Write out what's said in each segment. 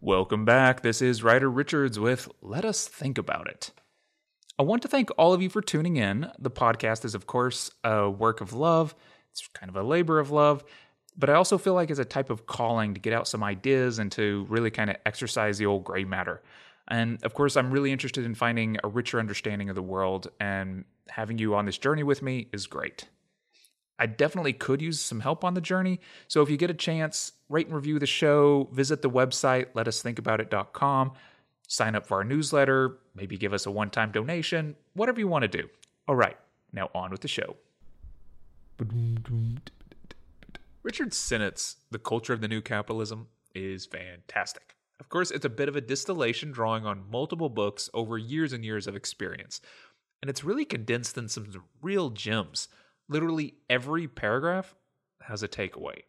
Welcome back. This is Ryder Richards with Let Us Think About It. I want to thank all of you for tuning in. The podcast is, of course, a work of love, it's kind of a labor of love, but I also feel like it's a type of calling to get out some ideas and to really kind of exercise the old gray matter. And of course, I'm really interested in finding a richer understanding of the world, and having you on this journey with me is great. I definitely could use some help on the journey. So if you get a chance, rate and review the show, visit the website, letusthinkaboutit.com, sign up for our newsletter, maybe give us a one time donation, whatever you want to do. All right, now on with the show. Richard Sennett's The Culture of the New Capitalism is fantastic. Of course, it's a bit of a distillation drawing on multiple books over years and years of experience. And it's really condensed in some real gems Literally every paragraph has a takeaway.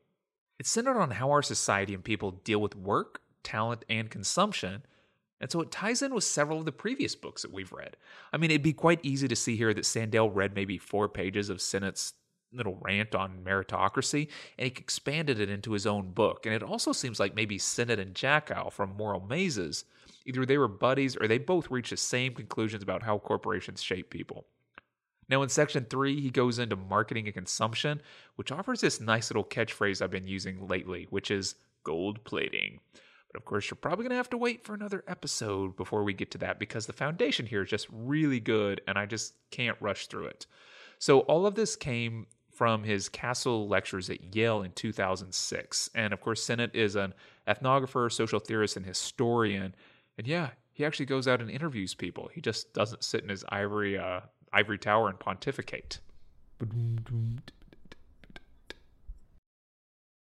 It's centered on how our society and people deal with work, talent, and consumption. And so it ties in with several of the previous books that we've read. I mean, it'd be quite easy to see here that Sandel read maybe four pages of Sennett's little rant on meritocracy and he expanded it into his own book. And it also seems like maybe Sennett and Jackall from Moral Mazes, either they were buddies or they both reached the same conclusions about how corporations shape people. Now, in section three, he goes into marketing and consumption, which offers this nice little catchphrase I've been using lately, which is gold plating. But of course, you're probably going to have to wait for another episode before we get to that because the foundation here is just really good and I just can't rush through it. So, all of this came from his Castle lectures at Yale in 2006. And of course, Sennett is an ethnographer, social theorist, and historian. And yeah, he actually goes out and interviews people. He just doesn't sit in his ivory uh, ivory tower and pontificate.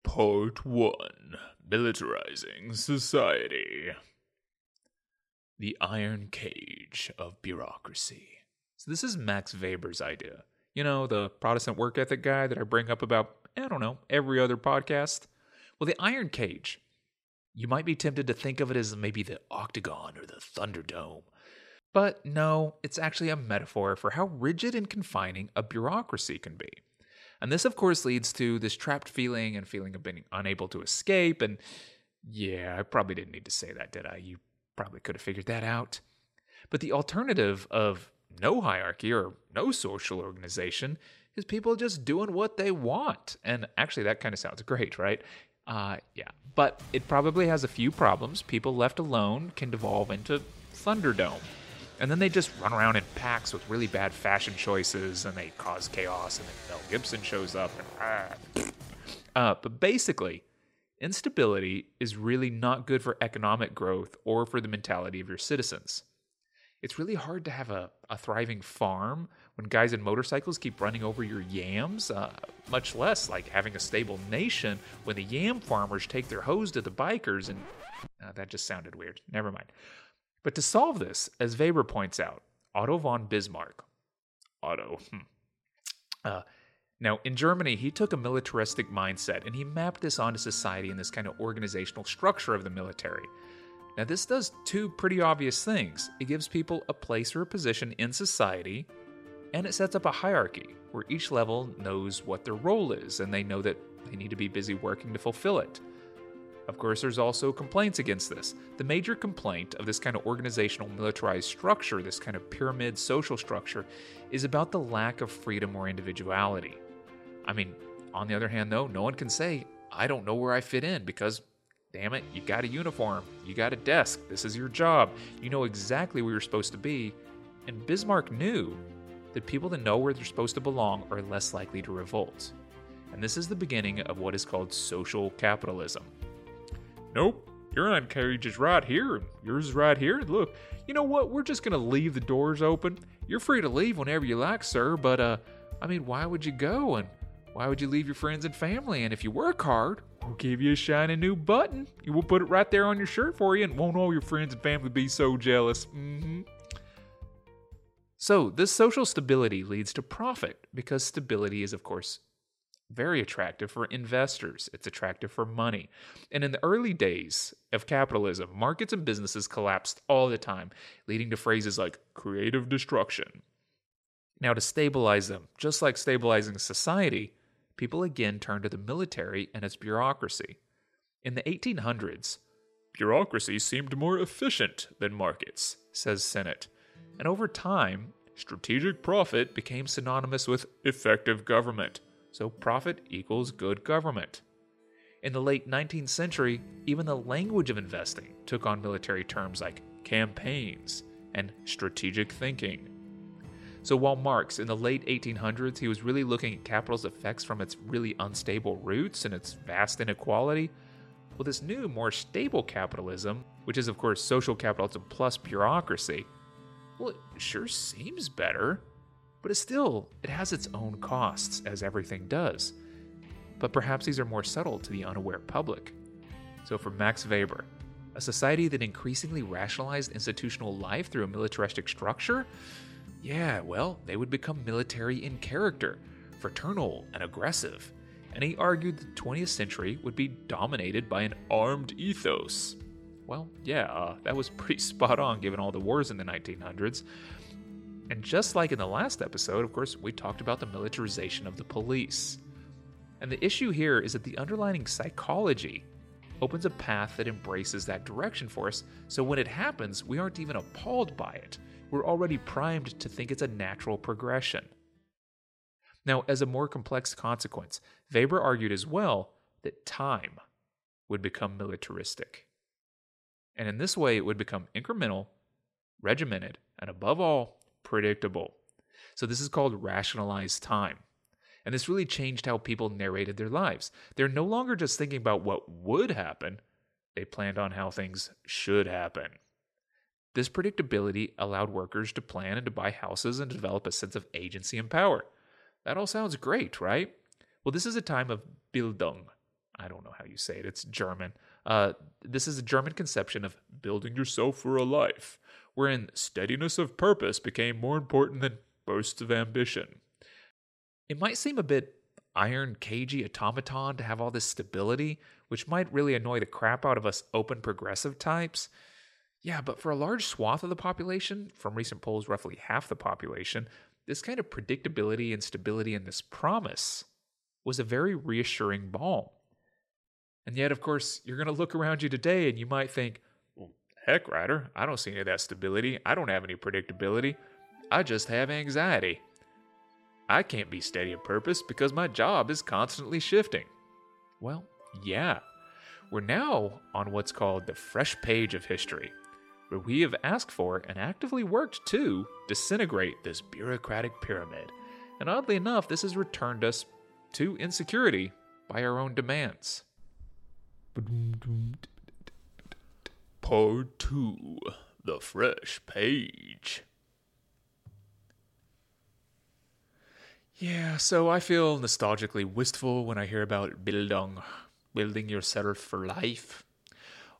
Part 1 Militarizing Society The Iron Cage of Bureaucracy. So, this is Max Weber's idea. You know, the Protestant work ethic guy that I bring up about, I don't know, every other podcast? Well, the Iron Cage, you might be tempted to think of it as maybe the Octagon or the Thunderdome. But no, it's actually a metaphor for how rigid and confining a bureaucracy can be. And this, of course, leads to this trapped feeling and feeling of being unable to escape. And yeah, I probably didn't need to say that, did I? You probably could have figured that out. But the alternative of no hierarchy or no social organization is people just doing what they want. And actually, that kind of sounds great, right? Uh, yeah, but it probably has a few problems. People left alone can devolve into Thunderdome and then they just run around in packs with really bad fashion choices and they cause chaos and then Mel Gibson shows up and ah. uh, but basically instability is really not good for economic growth or for the mentality of your citizens. It's really hard to have a, a thriving farm when guys in motorcycles keep running over your yams uh, much less like having a stable nation when the yam farmers take their hoes to the bikers and uh, that just sounded weird. Never mind but to solve this, as Weber points out, Otto von Bismarck, Otto, hmm, uh, now, in Germany, he took a militaristic mindset and he mapped this onto society and this kind of organizational structure of the military. Now, this does two pretty obvious things it gives people a place or a position in society, and it sets up a hierarchy where each level knows what their role is and they know that they need to be busy working to fulfill it. Of course, there's also complaints against this. The major complaint of this kind of organizational militarized structure, this kind of pyramid social structure, is about the lack of freedom or individuality. I mean, on the other hand, though, no one can say, I don't know where I fit in because, damn it, you got a uniform, you got a desk, this is your job, you know exactly where you're supposed to be. And Bismarck knew that people that know where they're supposed to belong are less likely to revolt. And this is the beginning of what is called social capitalism. Nope. Your on cage is right here, and yours is right here. Look, you know what? We're just gonna leave the doors open. You're free to leave whenever you like, sir, but uh I mean why would you go and why would you leave your friends and family? And if you work hard, we'll give you a shiny new button. We'll put it right there on your shirt for you, and won't all your friends and family be so jealous? Mm-hmm. So, this social stability leads to profit because stability is, of course, very attractive for investors. It's attractive for money. And in the early days of capitalism, markets and businesses collapsed all the time, leading to phrases like creative destruction. Now, to stabilize them, just like stabilizing society, people again turned to the military and its bureaucracy. In the 1800s, bureaucracy seemed more efficient than markets, says Sennett. And over time, strategic profit became synonymous with effective government. So profit equals good government. In the late 19th century, even the language of investing took on military terms like campaigns and strategic thinking. So while Marx in the late 1800s he was really looking at capital's effects from its really unstable roots and its vast inequality, well this new more stable capitalism, which is of course social capitalism plus bureaucracy, well it sure seems better, but it still it has its own costs as everything does but perhaps these are more subtle to the unaware public. So, for Max Weber, a society that increasingly rationalized institutional life through a militaristic structure? Yeah, well, they would become military in character, fraternal and aggressive. And he argued the 20th century would be dominated by an armed ethos. Well, yeah, uh, that was pretty spot on given all the wars in the 1900s. And just like in the last episode, of course, we talked about the militarization of the police. And the issue here is that the underlying psychology opens a path that embraces that direction for us, so when it happens, we aren't even appalled by it. We're already primed to think it's a natural progression. Now, as a more complex consequence, Weber argued as well that time would become militaristic. And in this way, it would become incremental, regimented, and above all, predictable. So, this is called rationalized time. And this really changed how people narrated their lives. They're no longer just thinking about what would happen, they planned on how things should happen. This predictability allowed workers to plan and to buy houses and develop a sense of agency and power. That all sounds great, right? Well, this is a time of Bildung. I don't know how you say it, it's German. Uh, this is a German conception of building yourself for a life, wherein steadiness of purpose became more important than bursts of ambition. It might seem a bit iron cagey automaton to have all this stability, which might really annoy the crap out of us open progressive types. Yeah, but for a large swath of the population, from recent polls, roughly half the population, this kind of predictability and stability and this promise was a very reassuring balm. And yet, of course, you're going to look around you today and you might think, heck, Ryder, I don't see any of that stability. I don't have any predictability. I just have anxiety. I can't be steady of purpose because my job is constantly shifting. Well, yeah. We're now on what's called the fresh page of history, where we have asked for and actively worked to disintegrate this bureaucratic pyramid. And oddly enough, this has returned us to insecurity by our own demands. Part 2 The Fresh Page. Yeah, so I feel nostalgically wistful when I hear about Bildung, building yourself for life.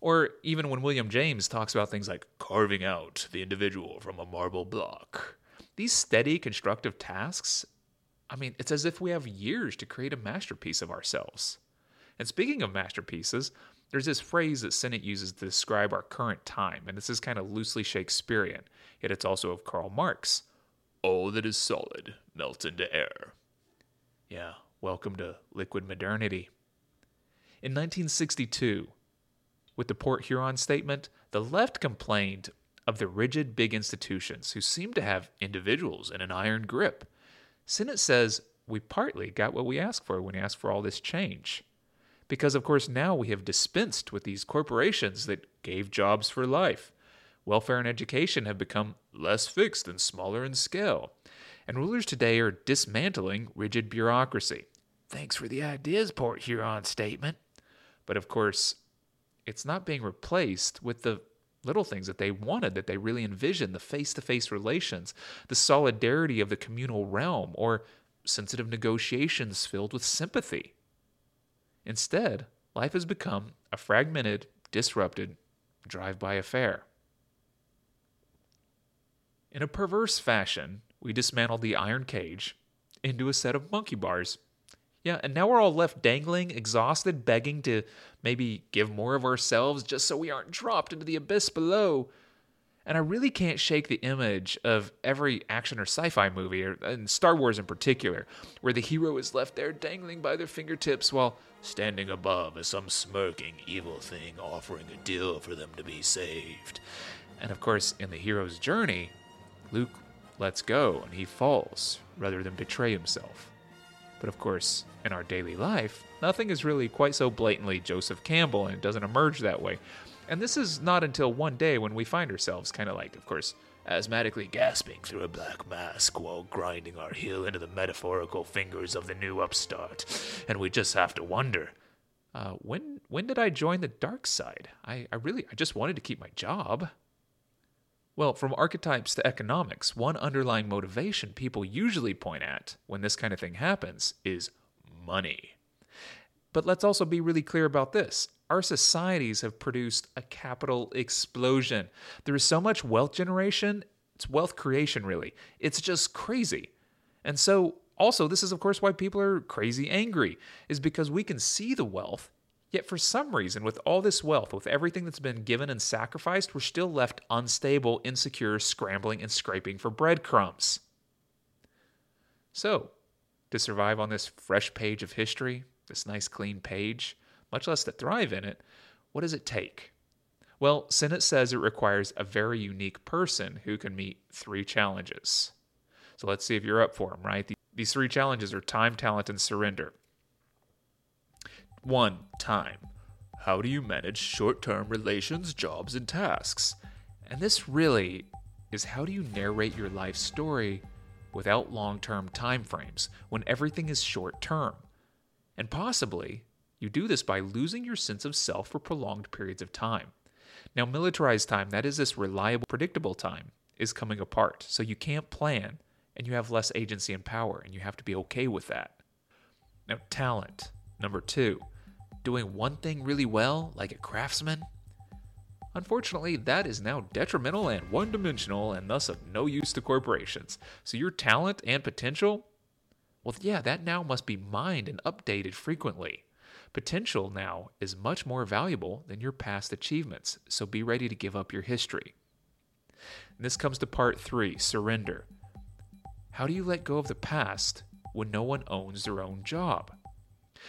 Or even when William James talks about things like carving out the individual from a marble block. These steady, constructive tasks, I mean, it's as if we have years to create a masterpiece of ourselves. And speaking of masterpieces, there's this phrase that Sennett uses to describe our current time, and this is kind of loosely Shakespearean, yet it's also of Karl Marx. All that is solid melts into air. Yeah, welcome to liquid modernity. In 1962, with the Port Huron Statement, the left complained of the rigid big institutions who seemed to have individuals in an iron grip. Sennett says we partly got what we asked for when we asked for all this change. Because, of course, now we have dispensed with these corporations that gave jobs for life welfare and education have become less fixed and smaller in scale. And rulers today are dismantling rigid bureaucracy. Thanks for the ideas, Port Huron statement. But of course, it's not being replaced with the little things that they wanted, that they really envisioned the face to face relations, the solidarity of the communal realm, or sensitive negotiations filled with sympathy. Instead, life has become a fragmented, disrupted drive by affair. In a perverse fashion, we dismantled the iron cage into a set of monkey bars. Yeah, and now we're all left dangling, exhausted, begging to maybe give more of ourselves just so we aren't dropped into the abyss below. And I really can't shake the image of every action or sci fi movie, or and Star Wars in particular, where the hero is left there dangling by their fingertips while standing above as some smirking evil thing offering a deal for them to be saved. And of course, in the hero's journey, Luke lets go and he falls rather than betray himself. But of course, in our daily life, nothing is really quite so blatantly Joseph Campbell and it doesn't emerge that way. And this is not until one day when we find ourselves kind of like, of course, asthmatically gasping through a black mask while grinding our heel into the metaphorical fingers of the new upstart. And we just have to wonder uh, when when did I join the dark side? I, I really I just wanted to keep my job. Well, from archetypes to economics, one underlying motivation people usually point at when this kind of thing happens is money. But let's also be really clear about this our societies have produced a capital explosion. There is so much wealth generation, it's wealth creation, really. It's just crazy. And so, also, this is, of course, why people are crazy angry, is because we can see the wealth, yet for some reason, with all this wealth, with everything that's been given and sacrificed, we're still left unstable, insecure, scrambling, and scraping for breadcrumbs. So, to survive on this fresh page of history, this nice clean page, much less to thrive in it, what does it take? Well, Sennett says it requires a very unique person who can meet three challenges. So let's see if you're up for them, right? These three challenges are time, talent, and surrender. One, time. How do you manage short term relations, jobs, and tasks? And this really is how do you narrate your life story without long term time frames when everything is short term? And possibly you do this by losing your sense of self for prolonged periods of time. Now, militarized time, that is this reliable, predictable time, is coming apart. So you can't plan and you have less agency and power, and you have to be okay with that. Now, talent. Number two, doing one thing really well, like a craftsman. Unfortunately, that is now detrimental and one dimensional and thus of no use to corporations. So your talent and potential, well, yeah, that now must be mined and updated frequently. Potential now is much more valuable than your past achievements, so be ready to give up your history. And this comes to part three surrender. How do you let go of the past when no one owns their own job?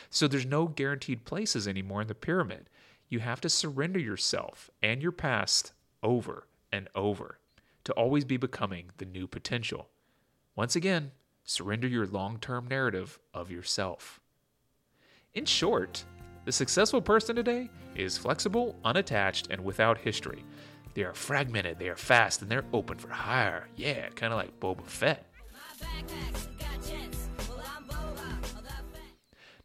So there's no guaranteed places anymore in the pyramid. You have to surrender yourself and your past over and over to always be becoming the new potential. Once again, surrender your long term narrative of yourself. In short, the successful person today is flexible, unattached, and without history. They are fragmented, they are fast, and they're open for hire. Yeah, kind of like Boba Fett.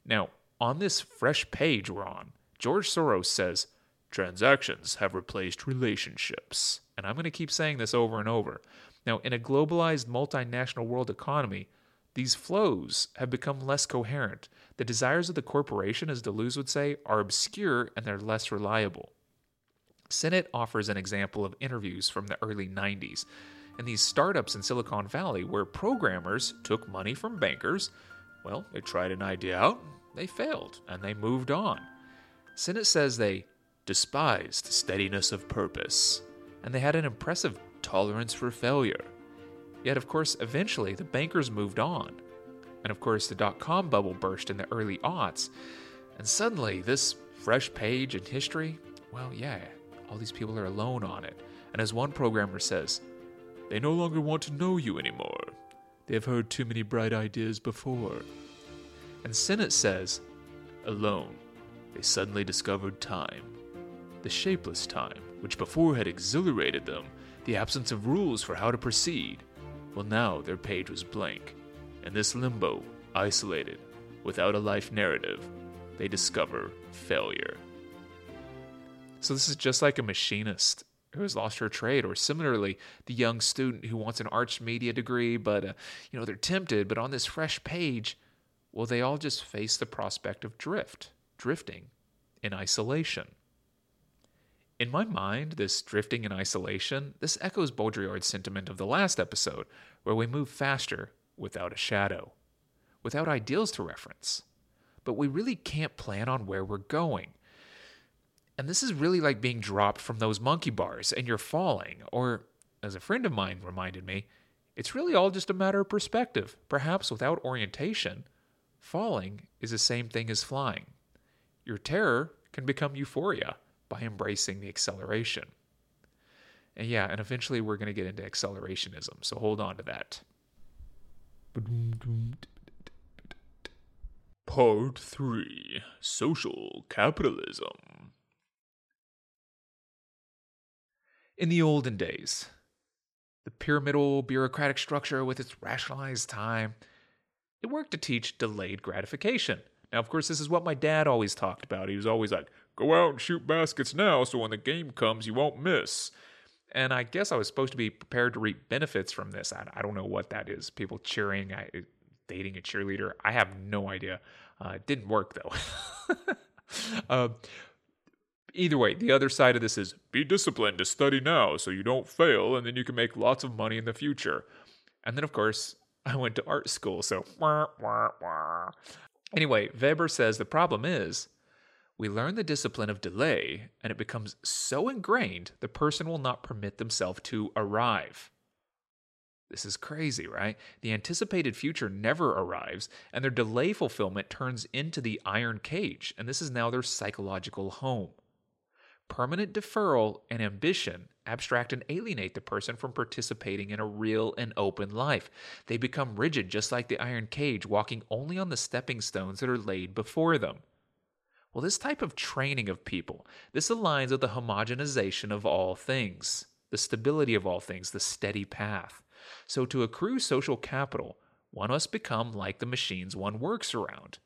Now, on this fresh page we're on, George Soros says transactions have replaced relationships. And I'm going to keep saying this over and over. Now, in a globalized multinational world economy, these flows have become less coherent. The desires of the corporation, as Deleuze would say, are obscure and they're less reliable. Sennett offers an example of interviews from the early 90s and these startups in Silicon Valley where programmers took money from bankers. Well, they tried an idea out, they failed, and they moved on. Sennett says they despised steadiness of purpose, and they had an impressive tolerance for failure. Yet, of course, eventually the bankers moved on. And of course, the dot com bubble burst in the early aughts. And suddenly, this fresh page in history, well, yeah, all these people are alone on it. And as one programmer says, they no longer want to know you anymore. They have heard too many bright ideas before. And Sennett says, alone, they suddenly discovered time. The shapeless time, which before had exhilarated them, the absence of rules for how to proceed, well, now their page was blank. In this limbo, isolated, without a life narrative, they discover failure. So, this is just like a machinist who has lost her trade, or similarly, the young student who wants an arts media degree, but uh, you know they're tempted. But on this fresh page, well, they all just face the prospect of drift, drifting in isolation. In my mind, this drifting in isolation, this echoes Baudrillard's sentiment of the last episode, where we move faster without a shadow, without ideals to reference. But we really can't plan on where we're going. And this is really like being dropped from those monkey bars and you're falling. Or, as a friend of mine reminded me, it's really all just a matter of perspective. Perhaps without orientation, falling is the same thing as flying. Your terror can become euphoria by embracing the acceleration. And yeah, and eventually we're going to get into accelerationism. So hold on to that. Part 3 Social Capitalism. In the olden days, the pyramidal bureaucratic structure with its rationalized time, it worked to teach delayed gratification. Now, of course, this is what my dad always talked about. He was always like, go out and shoot baskets now so when the game comes, you won't miss. And I guess I was supposed to be prepared to reap benefits from this. I, I don't know what that is. People cheering, I, dating a cheerleader. I have no idea. Uh, it didn't work though. uh, either way, the other side of this is be disciplined to study now so you don't fail and then you can make lots of money in the future. And then, of course, I went to art school, so. Anyway, Weber says the problem is we learn the discipline of delay, and it becomes so ingrained the person will not permit themselves to arrive. This is crazy, right? The anticipated future never arrives, and their delay fulfillment turns into the iron cage, and this is now their psychological home. Permanent deferral and ambition abstract and alienate the person from participating in a real and open life. They become rigid, just like the iron cage, walking only on the stepping stones that are laid before them. Well, this type of training of people, this aligns with the homogenization of all things, the stability of all things, the steady path. So, to accrue social capital, one must become like the machines one works around.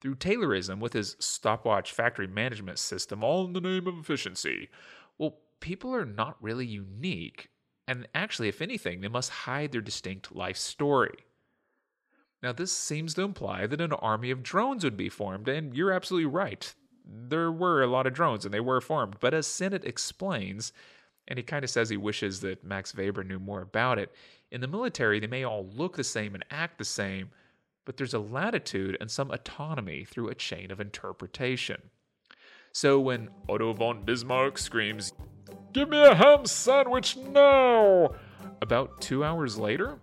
Through Taylorism, with his stopwatch factory management system, all in the name of efficiency, well, people are not really unique, and actually, if anything, they must hide their distinct life story. Now, this seems to imply that an army of drones would be formed, and you're absolutely right. There were a lot of drones, and they were formed. But as Sennett explains, and he kind of says he wishes that Max Weber knew more about it, in the military, they may all look the same and act the same, but there's a latitude and some autonomy through a chain of interpretation. So when Otto von Bismarck screams, Give me a ham sandwich now! About two hours later,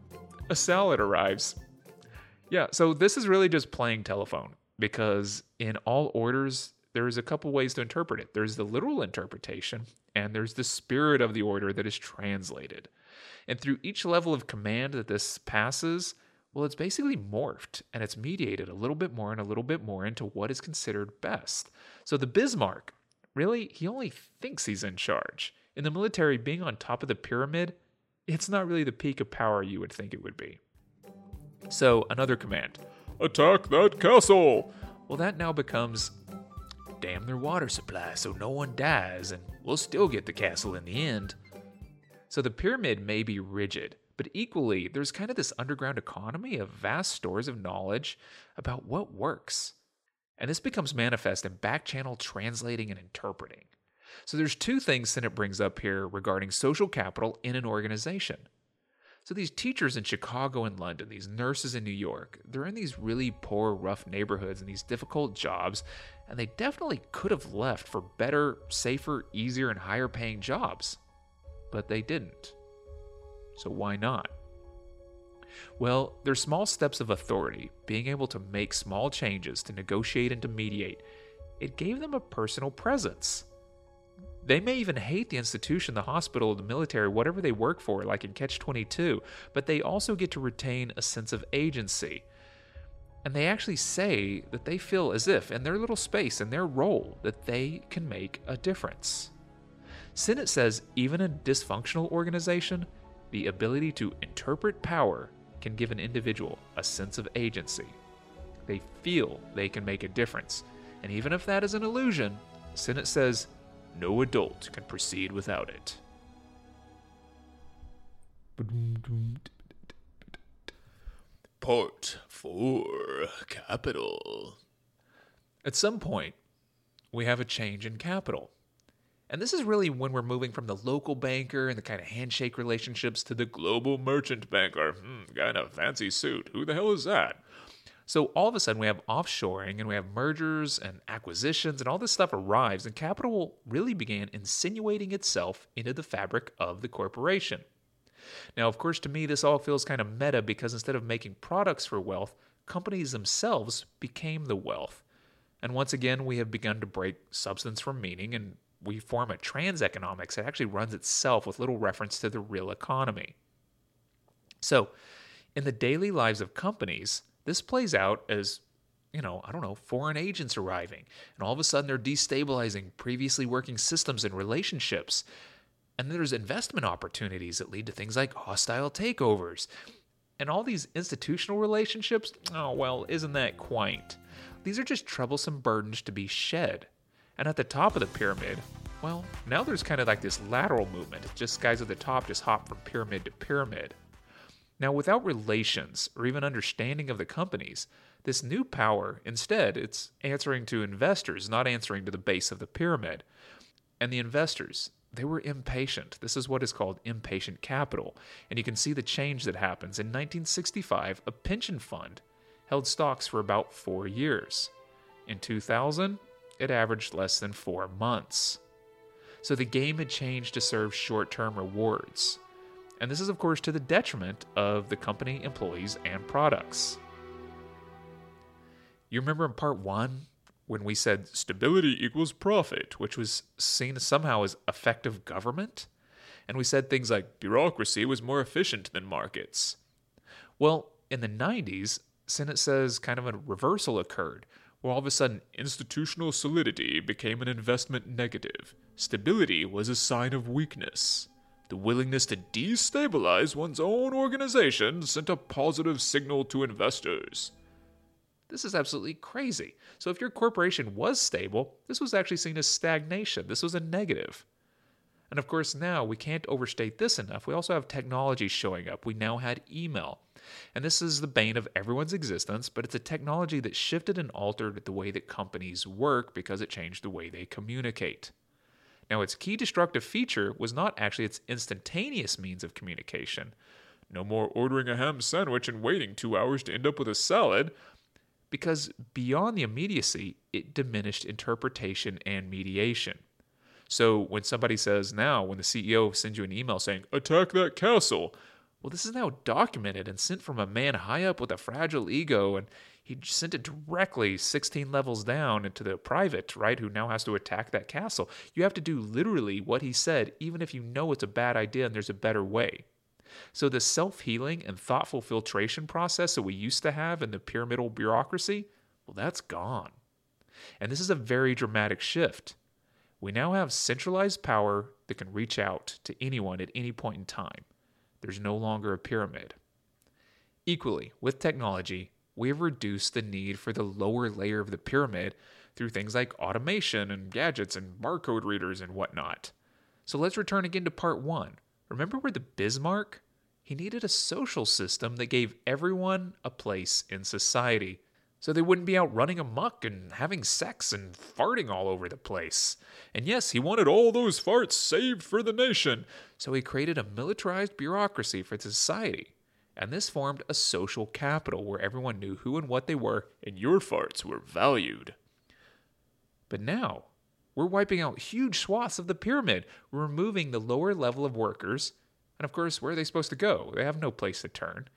a salad arrives yeah, so this is really just playing telephone because in all orders, there's a couple ways to interpret it. There's the literal interpretation, and there's the spirit of the order that is translated. And through each level of command that this passes, well, it's basically morphed and it's mediated a little bit more and a little bit more into what is considered best. So the Bismarck, really, he only thinks he's in charge. In the military, being on top of the pyramid, it's not really the peak of power you would think it would be. So, another command Attack that castle! Well, that now becomes damn their water supply so no one dies, and we'll still get the castle in the end. So, the pyramid may be rigid, but equally, there's kind of this underground economy of vast stores of knowledge about what works. And this becomes manifest in backchannel translating and interpreting. So there's two things Sennett brings up here regarding social capital in an organization. So these teachers in Chicago and London, these nurses in New York, they're in these really poor, rough neighborhoods and these difficult jobs, and they definitely could have left for better, safer, easier, and higher paying jobs. But they didn't. So why not? Well, their small steps of authority, being able to make small changes, to negotiate and to mediate, it gave them a personal presence. They may even hate the institution, the hospital, the military, whatever they work for, like in Catch 22, but they also get to retain a sense of agency. And they actually say that they feel as if, in their little space, in their role, that they can make a difference. Sennett says even in a dysfunctional organization, the ability to interpret power can give an individual a sense of agency. They feel they can make a difference. And even if that is an illusion, Sennett says no adult can proceed without it. Part 4 Capital. At some point, we have a change in capital. And this is really when we're moving from the local banker and the kind of handshake relationships to the global merchant banker. Hmm, guy in a fancy suit. Who the hell is that? So all of a sudden, we have offshoring and we have mergers and acquisitions, and all this stuff arrives, and capital really began insinuating itself into the fabric of the corporation. Now, of course, to me, this all feels kind of meta because instead of making products for wealth, companies themselves became the wealth. And once again, we have begun to break substance from meaning and we form a trans economics that actually runs itself with little reference to the real economy. So, in the daily lives of companies, this plays out as, you know, I don't know, foreign agents arriving, and all of a sudden they're destabilizing previously working systems and relationships. And there's investment opportunities that lead to things like hostile takeovers. And all these institutional relationships, oh, well, isn't that quaint? These are just troublesome burdens to be shed. And at the top of the pyramid, well, now there's kind of like this lateral movement. Just guys at the top just hop from pyramid to pyramid. Now, without relations or even understanding of the companies, this new power, instead, it's answering to investors, not answering to the base of the pyramid. And the investors, they were impatient. This is what is called impatient capital. And you can see the change that happens. In 1965, a pension fund held stocks for about four years. In 2000, it averaged less than four months. So the game had changed to serve short term rewards. And this is, of course, to the detriment of the company, employees, and products. You remember in part one when we said stability equals profit, which was seen somehow as effective government? And we said things like bureaucracy was more efficient than markets. Well, in the 90s, Sennett says kind of a reversal occurred, where all of a sudden institutional solidity became an investment negative. Stability was a sign of weakness. The willingness to destabilize one's own organization sent a positive signal to investors. This is absolutely crazy. So, if your corporation was stable, this was actually seen as stagnation. This was a negative. And of course, now we can't overstate this enough. We also have technology showing up. We now had email. And this is the bane of everyone's existence, but it's a technology that shifted and altered the way that companies work because it changed the way they communicate. Now, its key destructive feature was not actually its instantaneous means of communication. No more ordering a ham sandwich and waiting two hours to end up with a salad, because beyond the immediacy, it diminished interpretation and mediation. So when somebody says now, when the CEO sends you an email saying, attack that castle, well, this is now documented and sent from a man high up with a fragile ego, and he sent it directly 16 levels down into the private, right, who now has to attack that castle. You have to do literally what he said, even if you know it's a bad idea and there's a better way. So, the self healing and thoughtful filtration process that we used to have in the pyramidal bureaucracy, well, that's gone. And this is a very dramatic shift. We now have centralized power that can reach out to anyone at any point in time. There's no longer a pyramid. Equally, with technology, we have reduced the need for the lower layer of the pyramid through things like automation and gadgets and barcode readers and whatnot. So let's return again to part one. Remember where the Bismarck? He needed a social system that gave everyone a place in society so they wouldn't be out running amuck and having sex and farting all over the place. And yes, he wanted all those farts saved for the nation, so he created a militarized bureaucracy for society and this formed a social capital where everyone knew who and what they were, and your farts were valued. But now, we're wiping out huge swaths of the pyramid, removing the lower level of workers, and of course, where are they supposed to go? They have no place to turn.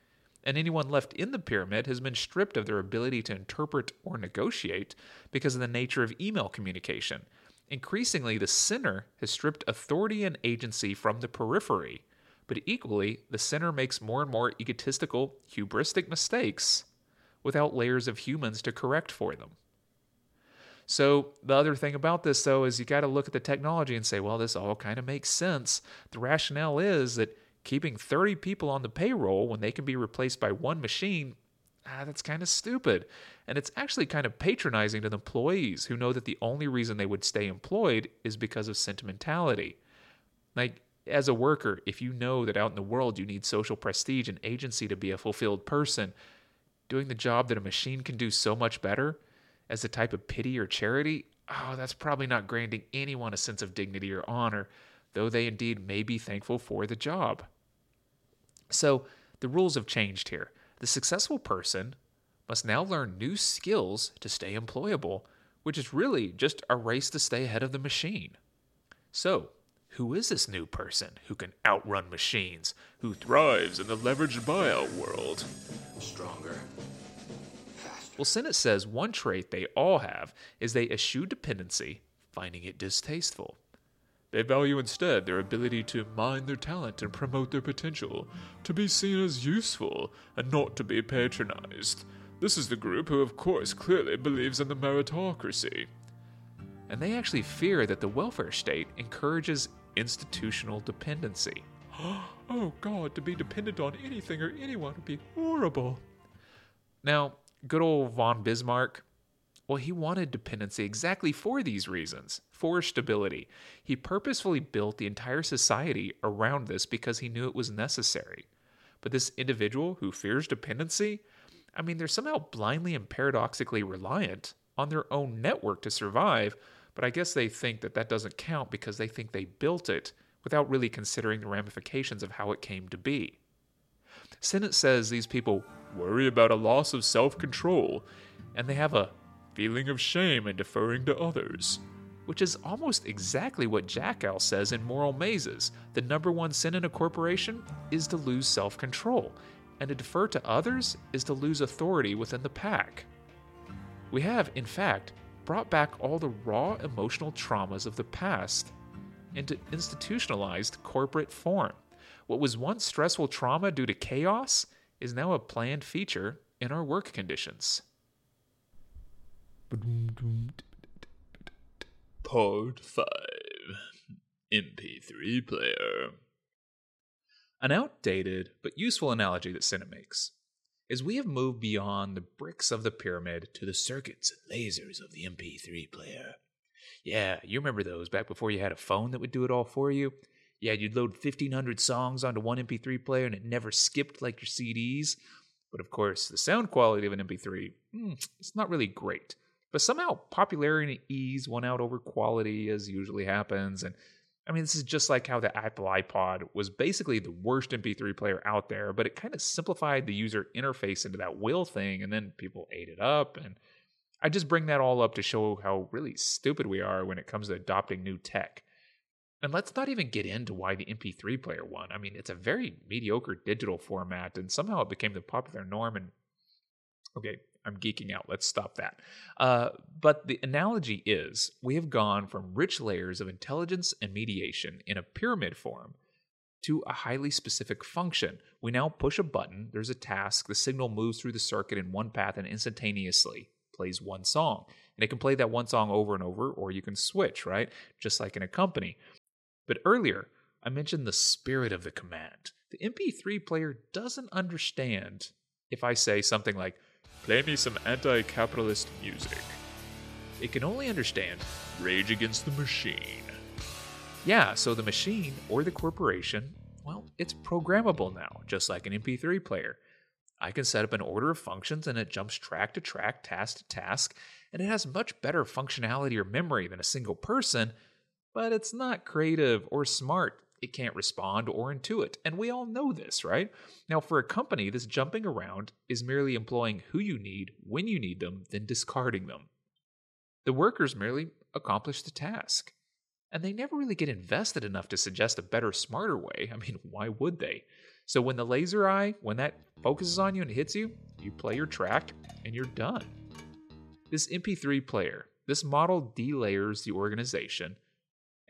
And anyone left in the pyramid has been stripped of their ability to interpret or negotiate because of the nature of email communication. Increasingly, the center has stripped authority and agency from the periphery but equally, the center makes more and more egotistical, hubristic mistakes without layers of humans to correct for them. So, the other thing about this, though, is you got to look at the technology and say, well, this all kind of makes sense. The rationale is that keeping 30 people on the payroll when they can be replaced by one machine, ah, that's kind of stupid. And it's actually kind of patronizing to the employees who know that the only reason they would stay employed is because of sentimentality. Like, as a worker, if you know that out in the world you need social prestige and agency to be a fulfilled person, doing the job that a machine can do so much better as a type of pity or charity, oh, that's probably not granting anyone a sense of dignity or honor, though they indeed may be thankful for the job. So the rules have changed here. The successful person must now learn new skills to stay employable, which is really just a race to stay ahead of the machine. So, who is this new person who can outrun machines, who thrives in the leveraged buyout world? Stronger. Well, Sennett says one trait they all have is they eschew dependency, finding it distasteful. They value instead their ability to mine their talent and promote their potential, to be seen as useful and not to be patronized. This is the group who, of course, clearly believes in the meritocracy. And they actually fear that the welfare state encourages institutional dependency. oh God, to be dependent on anything or anyone would be horrible. Now, good old von Bismarck, well, he wanted dependency exactly for these reasons for stability. He purposefully built the entire society around this because he knew it was necessary. But this individual who fears dependency, I mean, they're somehow blindly and paradoxically reliant on their own network to survive but I guess they think that that doesn't count because they think they built it without really considering the ramifications of how it came to be. Sennett says these people worry about a loss of self control, and they have a feeling of shame in deferring to others, which is almost exactly what Jackall says in Moral Mazes. The number one sin in a corporation is to lose self control, and to defer to others is to lose authority within the pack. We have, in fact, brought back all the raw emotional traumas of the past into institutionalized corporate form. What was once stressful trauma due to chaos is now a planned feature in our work conditions. Part 5 MP3 Player. An outdated but useful analogy that Sennett makes is we have moved beyond the bricks of the pyramid to the circuits and lasers of the MP3 player. Yeah, you remember those back before you had a phone that would do it all for you? Yeah, you'd load 1,500 songs onto one MP3 player and it never skipped like your CDs. But of course, the sound quality of an MP3, mm, it's not really great. But somehow popularity and ease won out over quality, as usually happens, and I mean, this is just like how the Apple iPod was basically the worst MP3 player out there, but it kind of simplified the user interface into that wheel thing, and then people ate it up. And I just bring that all up to show how really stupid we are when it comes to adopting new tech. And let's not even get into why the MP3 player won. I mean, it's a very mediocre digital format, and somehow it became the popular norm. And okay, I'm geeking out. Let's stop that. Uh, but the analogy is we have gone from rich layers of intelligence and mediation in a pyramid form to a highly specific function. We now push a button, there's a task, the signal moves through the circuit in one path and instantaneously plays one song. And it can play that one song over and over, or you can switch, right? Just like in a company. But earlier, I mentioned the spirit of the command. The MP3 player doesn't understand if I say something like, Play me some anti capitalist music. It can only understand Rage Against the Machine. Yeah, so the machine or the corporation, well, it's programmable now, just like an MP3 player. I can set up an order of functions and it jumps track to track, task to task, and it has much better functionality or memory than a single person, but it's not creative or smart it can't respond or intuit. And we all know this, right? Now, for a company, this jumping around is merely employing who you need when you need them, then discarding them. The workers merely accomplish the task. And they never really get invested enough to suggest a better, smarter way. I mean, why would they? So when the laser eye, when that focuses on you and hits you, you play your track and you're done. This MP3 player, this model delayers the organization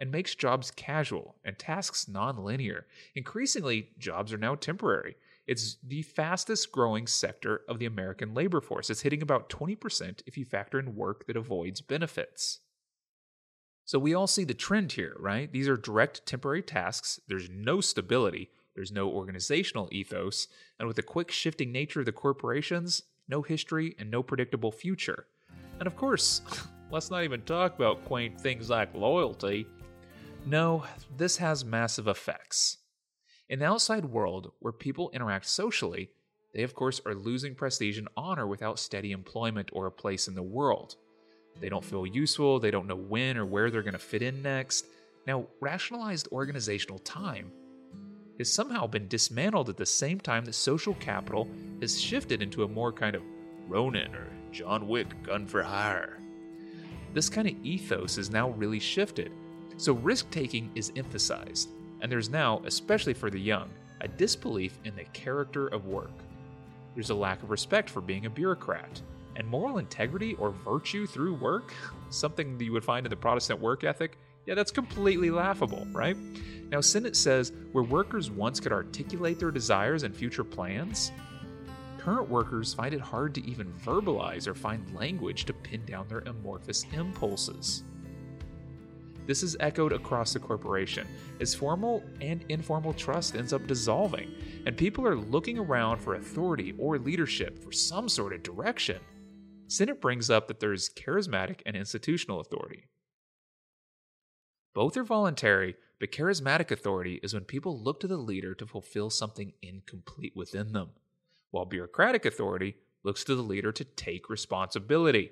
and makes jobs casual and tasks non-linear. Increasingly, jobs are now temporary. It's the fastest growing sector of the American labor force. It's hitting about 20% if you factor in work that avoids benefits. So we all see the trend here, right? These are direct temporary tasks. There's no stability, there's no organizational ethos, and with the quick shifting nature of the corporations, no history and no predictable future. And of course, let's not even talk about quaint things like loyalty. No, this has massive effects. In the outside world, where people interact socially, they of course are losing prestige and honor without steady employment or a place in the world. They don't feel useful, they don't know when or where they're going to fit in next. Now, rationalized organizational time has somehow been dismantled at the same time that social capital has shifted into a more kind of Ronin or John Wick gun for hire. This kind of ethos is now really shifted, so risk taking is emphasized, and there's now, especially for the young, a disbelief in the character of work. There's a lack of respect for being a bureaucrat, and moral integrity or virtue through work, something that you would find in the Protestant work ethic, yeah, that's completely laughable, right? Now, Sennett says where workers once could articulate their desires and future plans, current workers find it hard to even verbalize or find language to pin down their amorphous impulses. This is echoed across the corporation as formal and informal trust ends up dissolving, and people are looking around for authority or leadership for some sort of direction. Sennett brings up that there's charismatic and institutional authority. Both are voluntary, but charismatic authority is when people look to the leader to fulfill something incomplete within them, while bureaucratic authority looks to the leader to take responsibility.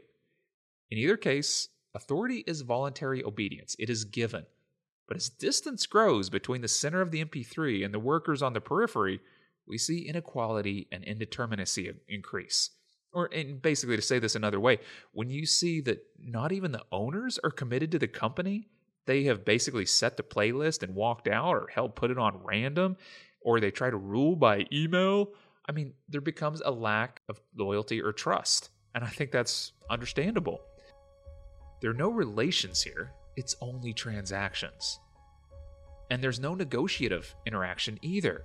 In either case, authority is voluntary obedience, it is given. But as distance grows between the center of the MP3 and the workers on the periphery, we see inequality and indeterminacy increase. Or, and basically, to say this another way, when you see that not even the owners are committed to the company, they have basically set the playlist and walked out or hell put it on random or they try to rule by email, I mean, there becomes a lack of loyalty or trust. And I think that's understandable. There are no relations here, it's only transactions. And there's no negotiative interaction either.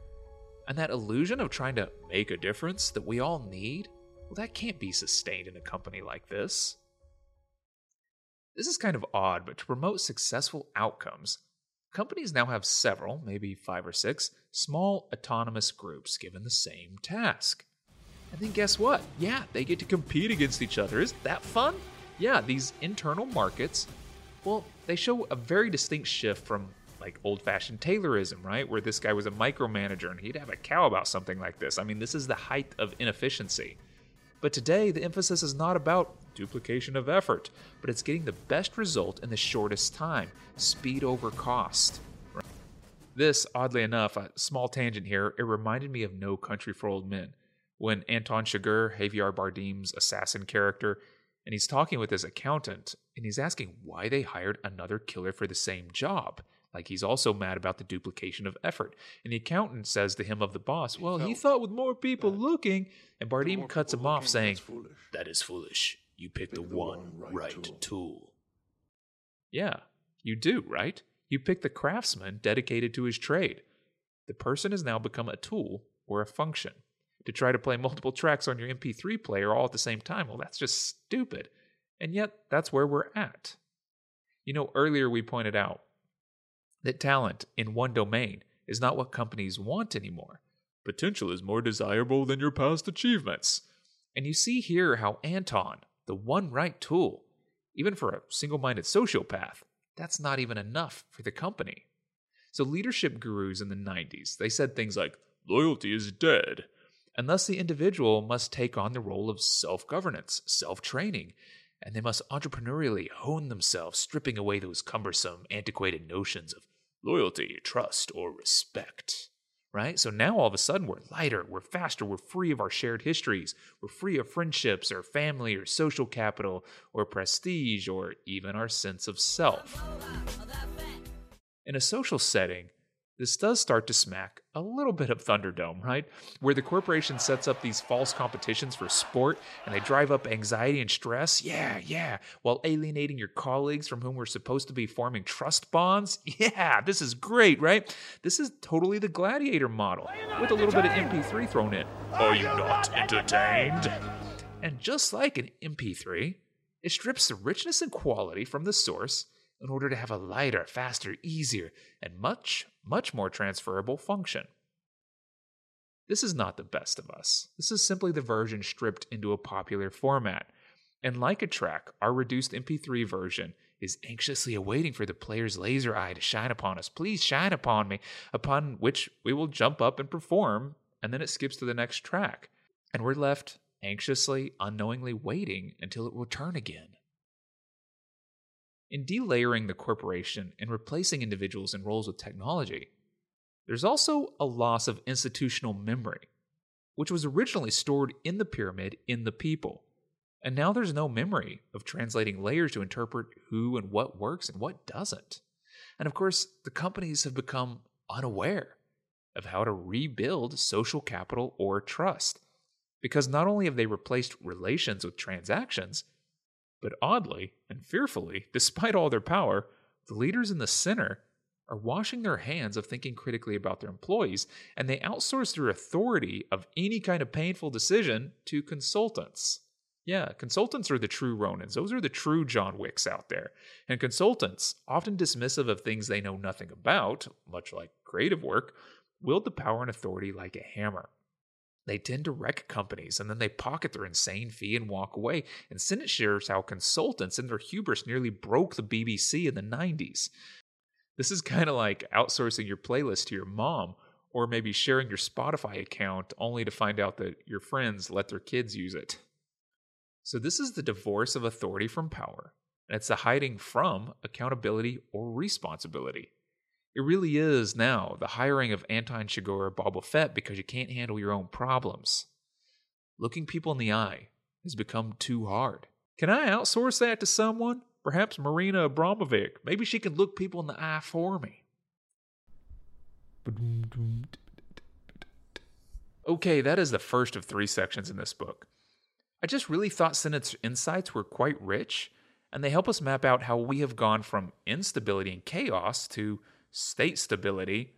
And that illusion of trying to make a difference that we all need, well, that can't be sustained in a company like this. This is kind of odd, but to promote successful outcomes, companies now have several, maybe five or six, small autonomous groups given the same task. And then guess what? Yeah, they get to compete against each other. Isn't that fun? Yeah, these internal markets, well, they show a very distinct shift from like old fashioned Taylorism, right? Where this guy was a micromanager and he'd have a cow about something like this. I mean, this is the height of inefficiency. But today, the emphasis is not about duplication of effort, but it's getting the best result in the shortest time speed over cost. This, oddly enough, a small tangent here, it reminded me of No Country for Old Men. When Anton Chigurh, Javier Bardem's assassin character, and he's talking with his accountant, and he's asking why they hired another killer for the same job. Like he's also mad about the duplication of effort. And the accountant says to him of the boss, Well, he thought with more people looking. And Bardem cuts him off, saying, That is foolish. You picked pick the, the, one, right, right tool. tool. Yeah, you do, right? You pick the craftsman dedicated to his trade. The person has now become a tool or a function. To try to play multiple tracks on your MP3 player all at the same time, well, that's just stupid. And yet, that's where we're at. You know, earlier we pointed out that talent in one domain is not what companies want anymore. Potential is more desirable than your past achievements. And you see here how Anton, the one right tool, even for a single minded sociopath, that's not even enough for the company. So, leadership gurus in the 90s, they said things like, loyalty is dead. And thus, the individual must take on the role of self governance, self training, and they must entrepreneurially hone themselves, stripping away those cumbersome, antiquated notions of loyalty, trust, or respect. Right? So now all of a sudden we're lighter, we're faster, we're free of our shared histories, we're free of friendships or family or social capital or prestige or even our sense of self. In a social setting, this does start to smack a little bit of Thunderdome, right? Where the corporation sets up these false competitions for sport and they drive up anxiety and stress. Yeah, yeah. While alienating your colleagues from whom we're supposed to be forming trust bonds. Yeah, this is great, right? This is totally the gladiator model with a little bit of MP3 thrown in. Are you not entertained? And just like an MP3, it strips the richness and quality from the source in order to have a lighter, faster, easier, and much, much more transferable function. This is not the best of us. This is simply the version stripped into a popular format. And like a track, our reduced MP3 version is anxiously awaiting for the player's laser eye to shine upon us. Please shine upon me, upon which we will jump up and perform, and then it skips to the next track. And we're left anxiously, unknowingly waiting until it will turn again. In delayering the corporation and replacing individuals in roles with technology, there's also a loss of institutional memory. which was originally stored in the pyramid in the people. And now there's no memory of translating layers to interpret who and what works and what doesn't. And of course, the companies have become unaware of how to rebuild social capital or trust. Because not only have they replaced relations with transactions, but oddly and fearfully, despite all their power, the leaders in the center are washing their hands of thinking critically about their employees, and they outsource their authority of any kind of painful decision to consultants. Yeah, consultants are the true Ronins. Those are the true John Wicks out there. And consultants, often dismissive of things they know nothing about, much like creative work, wield the power and authority like a hammer. They tend to wreck companies and then they pocket their insane fee and walk away. And Sennett shares how consultants in their hubris nearly broke the BBC in the 90s. This is kind of like outsourcing your playlist to your mom, or maybe sharing your Spotify account only to find out that your friends let their kids use it. So, this is the divorce of authority from power, and it's the hiding from accountability or responsibility. It really is now the hiring of Anton Chigurh or Boba Fett because you can't handle your own problems. Looking people in the eye has become too hard. Can I outsource that to someone? Perhaps Marina Abramovic. Maybe she can look people in the eye for me. Okay, that is the first of three sections in this book. I just really thought Sennett's insights were quite rich, and they help us map out how we have gone from instability and chaos to state stability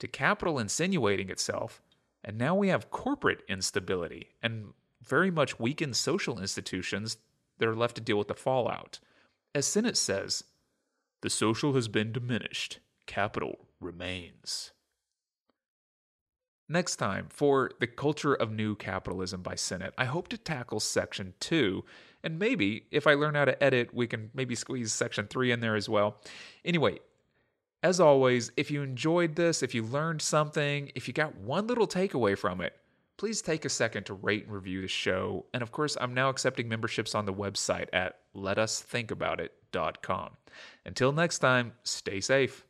to capital insinuating itself, and now we have corporate instability and very much weakened social institutions that are left to deal with the fallout. As Sennett says, the social has been diminished, capital remains. Next time, for The Culture of New Capitalism by Sennett, I hope to tackle section two, and maybe if I learn how to edit, we can maybe squeeze section three in there as well. Anyway, as always, if you enjoyed this, if you learned something, if you got one little takeaway from it, please take a second to rate and review the show. And of course, I'm now accepting memberships on the website at letusthinkaboutit.com. Until next time, stay safe.